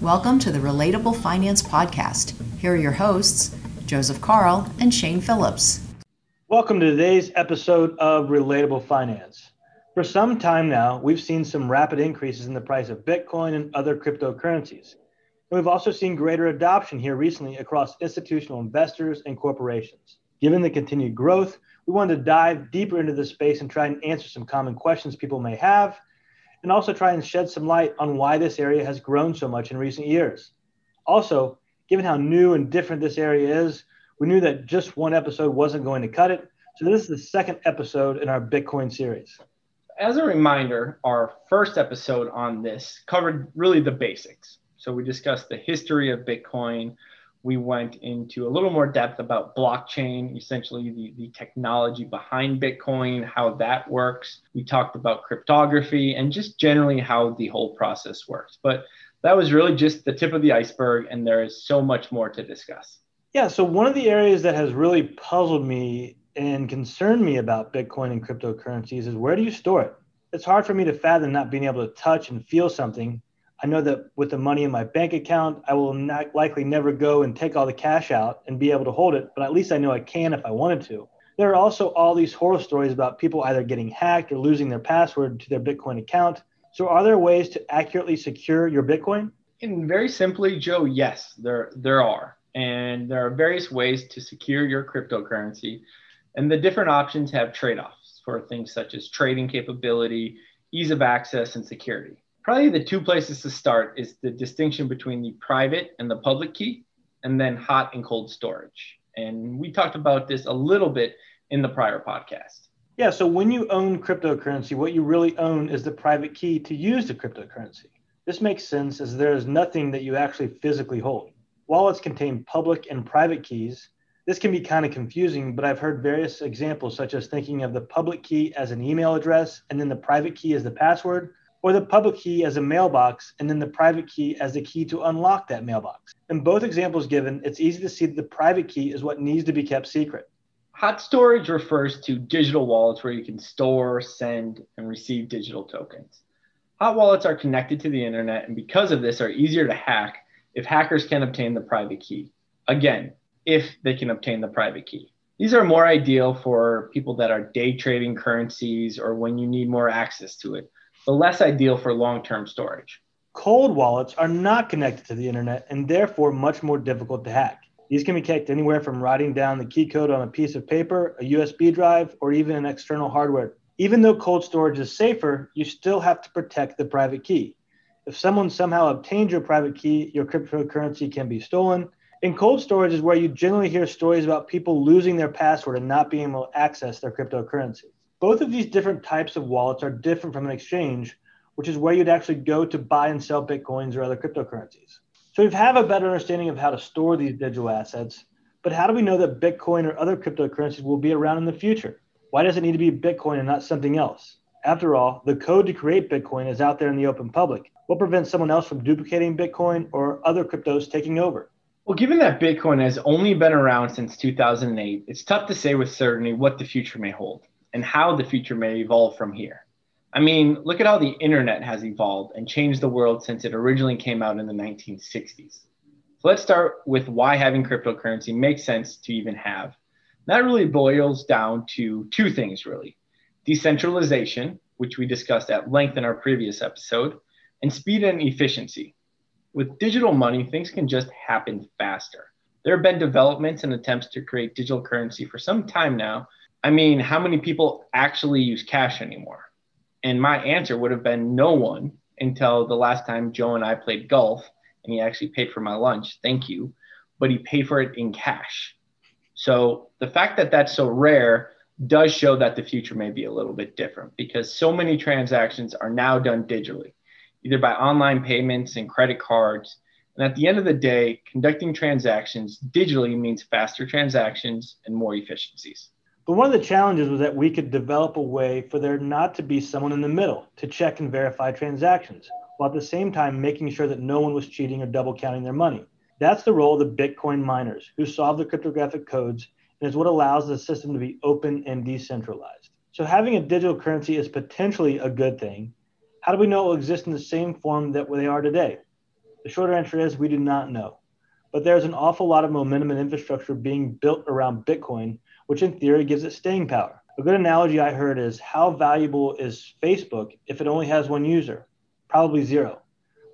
Welcome to the Relatable Finance Podcast. Here are your hosts, Joseph Carl and Shane Phillips. Welcome to today's episode of Relatable Finance. For some time now, we've seen some rapid increases in the price of Bitcoin and other cryptocurrencies. And we've also seen greater adoption here recently across institutional investors and corporations. Given the continued growth, we wanted to dive deeper into this space and try and answer some common questions people may have, and also try and shed some light on why this area has grown so much in recent years. Also, given how new and different this area is, we knew that just one episode wasn't going to cut it. So this is the second episode in our Bitcoin series. As a reminder, our first episode on this covered really the basics. So we discussed the history of Bitcoin. We went into a little more depth about blockchain, essentially the, the technology behind Bitcoin, how that works. We talked about cryptography and just generally how the whole process works. But that was really just the tip of the iceberg, and there is so much more to discuss. Yeah. So one of the areas that has really puzzled me and concerned me about Bitcoin and cryptocurrencies is where do you store it? It's hard for me to fathom not being able to touch and feel something. I know that with the money in my bank account, I will not likely never go and take all the cash out and be able to hold it, but at least I know I can if I wanted to. There are also all these horror stories about people either getting hacked or losing their password to their Bitcoin account. So, are there ways to accurately secure your Bitcoin? And very simply, Joe, yes, there there are and there are various ways to secure your cryptocurrency. And the different options have trade offs for things such as trading capability, ease of access, and security. Probably the two places to start is the distinction between the private and the public key, and then hot and cold storage. And we talked about this a little bit in the prior podcast. Yeah, so when you own cryptocurrency, what you really own is the private key to use the cryptocurrency. This makes sense as there is nothing that you actually physically hold. Wallets contain public and private keys. This can be kind of confusing, but I've heard various examples, such as thinking of the public key as an email address and then the private key as the password, or the public key as a mailbox and then the private key as the key to unlock that mailbox. In both examples given, it's easy to see that the private key is what needs to be kept secret. Hot storage refers to digital wallets where you can store, send, and receive digital tokens. Hot wallets are connected to the internet and because of this are easier to hack if hackers can obtain the private key. Again, if they can obtain the private key. These are more ideal for people that are day trading currencies or when you need more access to it, but less ideal for long term storage. Cold wallets are not connected to the internet and therefore much more difficult to hack. These can be hacked anywhere from writing down the key code on a piece of paper, a USB drive, or even an external hardware. Even though cold storage is safer, you still have to protect the private key. If someone somehow obtains your private key, your cryptocurrency can be stolen. In cold storage is where you generally hear stories about people losing their password and not being able to access their cryptocurrency. Both of these different types of wallets are different from an exchange, which is where you'd actually go to buy and sell bitcoins or other cryptocurrencies. So we have a better understanding of how to store these digital assets, but how do we know that Bitcoin or other cryptocurrencies will be around in the future? Why does it need to be Bitcoin and not something else? After all, the code to create Bitcoin is out there in the open public. What prevents someone else from duplicating Bitcoin or other cryptos taking over? Well, given that Bitcoin has only been around since 2008, it's tough to say with certainty what the future may hold and how the future may evolve from here. I mean, look at how the internet has evolved and changed the world since it originally came out in the 1960s. So let's start with why having cryptocurrency makes sense to even have. That really boils down to two things, really decentralization, which we discussed at length in our previous episode, and speed and efficiency. With digital money, things can just happen faster. There have been developments and attempts to create digital currency for some time now. I mean, how many people actually use cash anymore? And my answer would have been no one until the last time Joe and I played golf and he actually paid for my lunch. Thank you. But he paid for it in cash. So the fact that that's so rare does show that the future may be a little bit different because so many transactions are now done digitally, either by online payments and credit cards. And at the end of the day, conducting transactions digitally means faster transactions and more efficiencies. But one of the challenges was that we could develop a way for there not to be someone in the middle to check and verify transactions, while at the same time making sure that no one was cheating or double counting their money. That's the role of the Bitcoin miners who solve the cryptographic codes and is what allows the system to be open and decentralized. So having a digital currency is potentially a good thing. How do we know it will exist in the same form that they are today? The shorter answer is we do not know. But there's an awful lot of momentum and infrastructure being built around Bitcoin, which in theory gives it staying power. A good analogy I heard is how valuable is Facebook if it only has one user? Probably zero.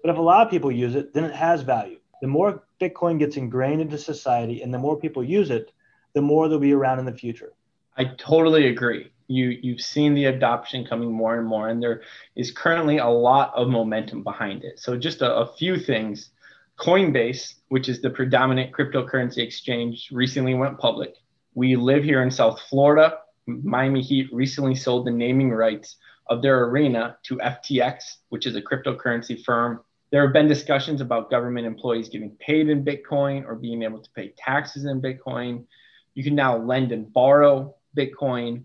But if a lot of people use it, then it has value. The more Bitcoin gets ingrained into society and the more people use it, the more they'll be around in the future. I totally agree. You you've seen the adoption coming more and more, and there is currently a lot of momentum behind it. So just a, a few things. Coinbase, which is the predominant cryptocurrency exchange, recently went public. We live here in South Florida. Miami Heat recently sold the naming rights of their arena to FTX, which is a cryptocurrency firm. There have been discussions about government employees getting paid in Bitcoin or being able to pay taxes in Bitcoin. You can now lend and borrow Bitcoin,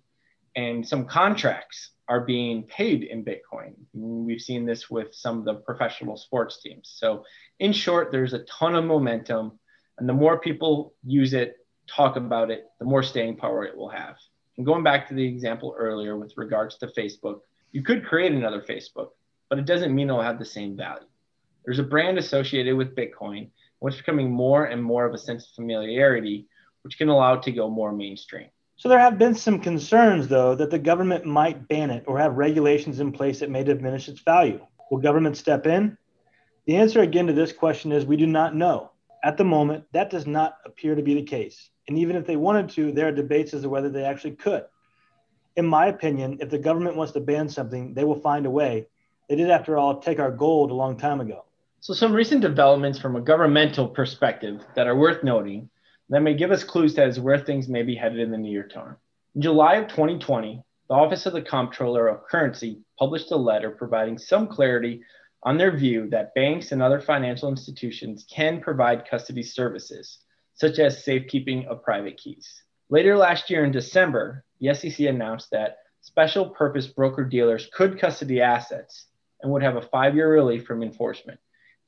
and some contracts are being paid in Bitcoin. We've seen this with some of the professional sports teams. So, in short, there's a ton of momentum, and the more people use it, talk about it, the more staying power it will have. And going back to the example earlier with regards to Facebook, you could create another Facebook, but it doesn't mean it'll have the same value. There's a brand associated with Bitcoin, which is becoming more and more of a sense of familiarity, which can allow it to go more mainstream. So there have been some concerns, though, that the government might ban it or have regulations in place that may diminish its value. Will government step in? The answer again to this question is we do not know. At the moment, that does not appear to be the case. And even if they wanted to, there are debates as to whether they actually could. In my opinion, if the government wants to ban something, they will find a way. They did, after all, take our gold a long time ago. So, some recent developments from a governmental perspective that are worth noting that may give us clues as to where things may be headed in the near term. In July of 2020, the Office of the Comptroller of Currency published a letter providing some clarity on their view that banks and other financial institutions can provide custody services, such as safekeeping of private keys. Later last year in December, the SEC announced that special purpose broker dealers could custody assets and would have a five year relief from enforcement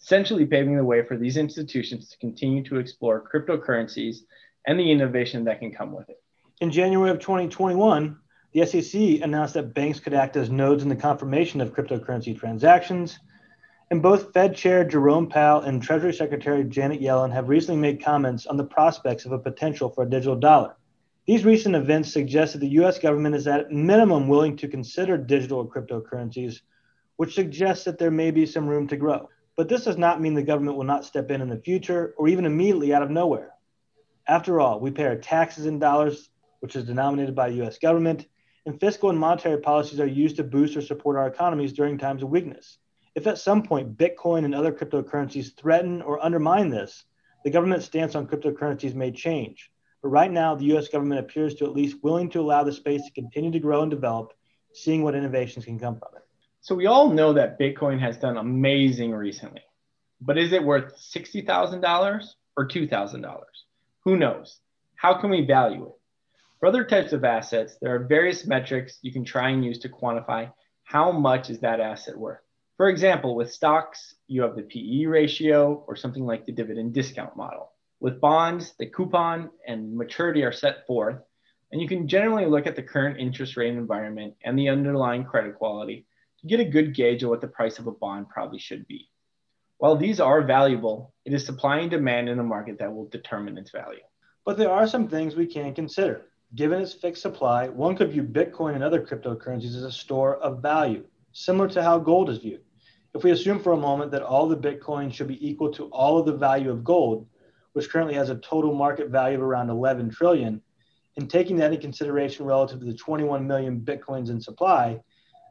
essentially paving the way for these institutions to continue to explore cryptocurrencies and the innovation that can come with it. In January of 2021, the SEC announced that banks could act as nodes in the confirmation of cryptocurrency transactions. And both Fed Chair Jerome Powell and Treasury Secretary Janet Yellen have recently made comments on the prospects of a potential for a digital dollar. These recent events suggest that the US government is at minimum willing to consider digital cryptocurrencies, which suggests that there may be some room to grow. But this does not mean the government will not step in in the future or even immediately out of nowhere. After all, we pay our taxes in dollars, which is denominated by the US government, and fiscal and monetary policies are used to boost or support our economies during times of weakness. If at some point Bitcoin and other cryptocurrencies threaten or undermine this, the government's stance on cryptocurrencies may change. But right now, the US government appears to at least willing to allow the space to continue to grow and develop, seeing what innovations can come from it. So we all know that Bitcoin has done amazing recently, but is it worth $60,000 or $2,000? Who knows? How can we value it? For other types of assets, there are various metrics you can try and use to quantify how much is that asset worth. For example, with stocks, you have the PE ratio or something like the dividend discount model. With bonds, the coupon and maturity are set forth, and you can generally look at the current interest rate environment and the underlying credit quality to get a good gauge of what the price of a bond probably should be. While these are valuable, it is supply and demand in the market that will determine its value. But there are some things we can consider. Given its fixed supply, one could view Bitcoin and other cryptocurrencies as a store of value, similar to how gold is viewed. If we assume for a moment that all the Bitcoin should be equal to all of the value of gold, which currently has a total market value of around 11 trillion, and taking that into consideration relative to the 21 million Bitcoins in supply,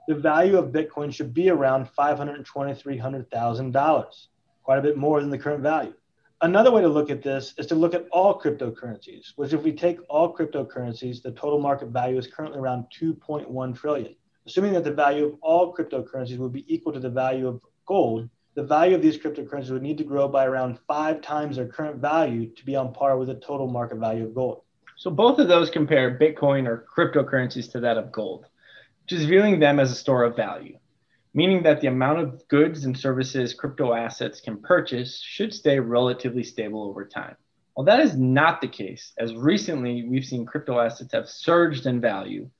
the value of Bitcoin should be around $520,000, $300,000, quite a bit more than the current value. Another way to look at this is to look at all cryptocurrencies, which if we take all cryptocurrencies, the total market value is currently around 2.1 trillion. Assuming that the value of all cryptocurrencies would be equal to the value of gold, the value of these cryptocurrencies would need to grow by around five times their current value to be on par with the total market value of gold. So both of those compare Bitcoin or cryptocurrencies to that of gold which is viewing them as a store of value, meaning that the amount of goods and services crypto assets can purchase should stay relatively stable over time. Well, that is not the case, as recently we've seen crypto assets have surged in value.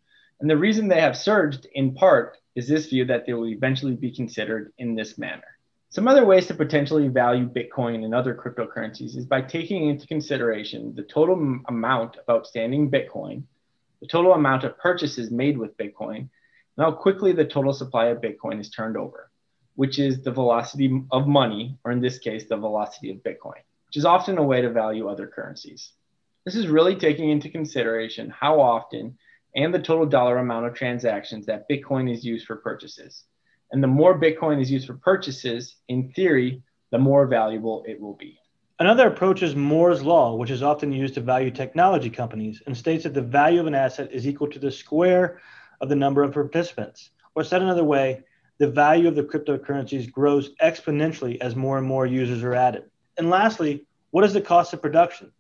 And the reason they have surged, in part, is this view that they will eventually be considered in this manner. Some other ways to potentially value Bitcoin and other cryptocurrencies is by taking into consideration the total m- amount of outstanding Bitcoin, the total amount of purchases made with Bitcoin, and how quickly the total supply of Bitcoin is turned over, which is the velocity of money, or in this case, the velocity of Bitcoin, which is often a way to value other currencies. This is really taking into consideration how often and the total dollar amount of transactions that Bitcoin is used for purchases. And the more Bitcoin is used for purchases, in theory, the more valuable it will be. Another approach is Moore's Law, which is often used to value technology companies and states that the value of an asset is equal to the square of the number of participants. Or said another way, the value of the cryptocurrencies grows exponentially as more and more users are added. And lastly, what is the cost of production?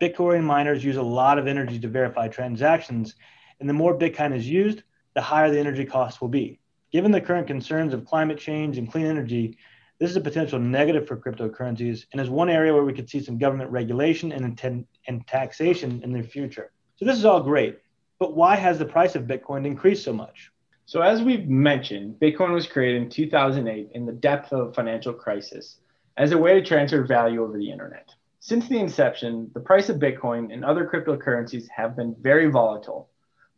Bitcoin miners use a lot of energy to verify transactions, and the more Bitcoin is used, the higher the energy costs will be. Given the current concerns of climate change and clean energy, this is a potential negative for cryptocurrencies and is one area where we could see some government regulation and, and taxation in the future. So this is all great, but why has the price of Bitcoin increased so much? So as we've mentioned, Bitcoin was created in 2008 in the depth of a financial crisis as a way to transfer value over the internet. Since the inception, the price of Bitcoin and other cryptocurrencies have been very volatile,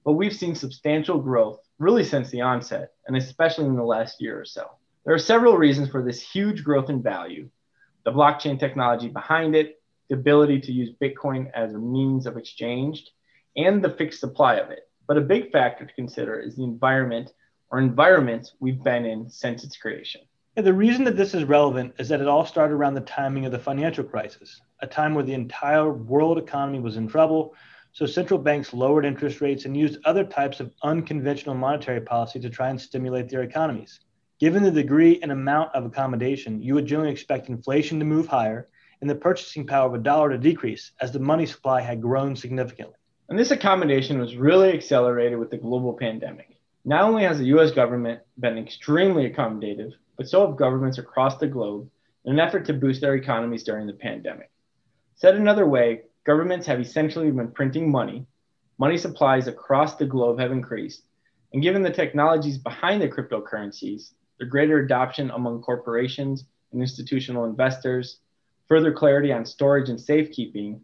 but we've seen substantial growth really since the onset, and especially in the last year or so. There are several reasons for this huge growth in value the blockchain technology behind it, the ability to use Bitcoin as a means of exchange, and the fixed supply of it. But a big factor to consider is the environment or environments we've been in since its creation. The reason that this is relevant is that it all started around the timing of the financial crisis, a time where the entire world economy was in trouble so central banks lowered interest rates and used other types of unconventional monetary policy to try and stimulate their economies. Given the degree and amount of accommodation, you would generally expect inflation to move higher and the purchasing power of a dollar to decrease as the money supply had grown significantly. And this accommodation was really accelerated with the global pandemic. Not only has the US government been extremely accommodative, but so have governments across the globe in an effort to boost their economies during the pandemic. Said another way, governments have essentially been printing money. Money supplies across the globe have increased. And given the technologies behind the cryptocurrencies, the greater adoption among corporations and institutional investors, further clarity on storage and safekeeping,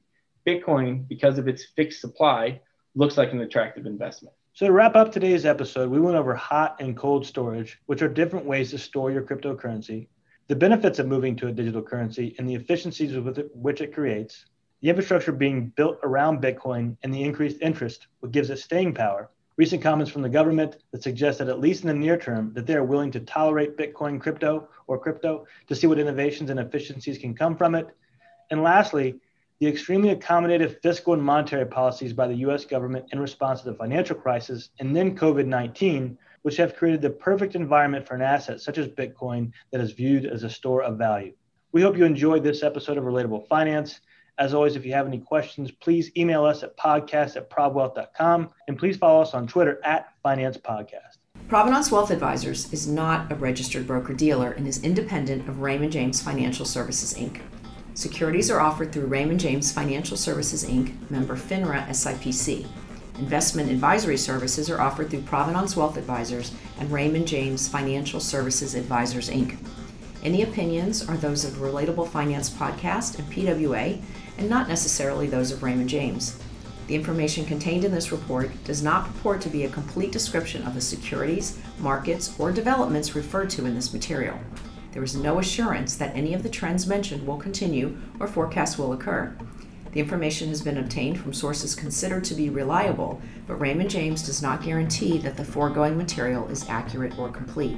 Bitcoin, because of its fixed supply, looks like an attractive investment. So, to wrap up today's episode, we went over hot and cold storage, which are different ways to store your cryptocurrency, the benefits of moving to a digital currency, and the efficiencies with which it creates, the infrastructure being built around Bitcoin and the increased interest, what gives it staying power. Recent comments from the government that suggest that at least in the near term, that they are willing to tolerate Bitcoin crypto or crypto to see what innovations and efficiencies can come from it. And lastly, the extremely accommodative fiscal and monetary policies by the US government in response to the financial crisis and then COVID 19, which have created the perfect environment for an asset such as Bitcoin that is viewed as a store of value. We hope you enjoyed this episode of Relatable Finance. As always, if you have any questions, please email us at podcast at provwealth.com and please follow us on Twitter at Finance Podcast. Provenance Wealth Advisors is not a registered broker dealer and is independent of Raymond James Financial Services Inc. Securities are offered through Raymond James Financial Services Inc., member FINRA SIPC. Investment advisory services are offered through Provenance Wealth Advisors and Raymond James Financial Services Advisors Inc. Any opinions are those of Relatable Finance Podcast and PWA and not necessarily those of Raymond James. The information contained in this report does not purport to be a complete description of the securities, markets, or developments referred to in this material. There is no assurance that any of the trends mentioned will continue or forecasts will occur. The information has been obtained from sources considered to be reliable, but Raymond James does not guarantee that the foregoing material is accurate or complete.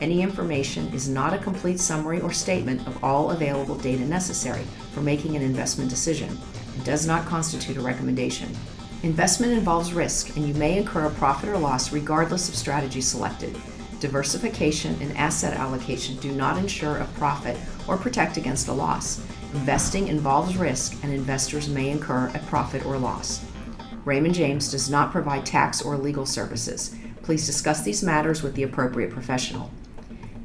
Any information is not a complete summary or statement of all available data necessary for making an investment decision and does not constitute a recommendation. Investment involves risk, and you may incur a profit or loss regardless of strategy selected. Diversification and asset allocation do not ensure a profit or protect against a loss. Investing involves risk, and investors may incur a profit or loss. Raymond James does not provide tax or legal services. Please discuss these matters with the appropriate professional.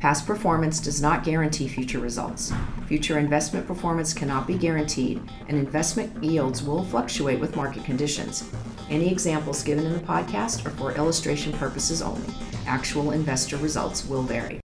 Past performance does not guarantee future results. Future investment performance cannot be guaranteed, and investment yields will fluctuate with market conditions. Any examples given in the podcast are for illustration purposes only. Actual investor results will vary.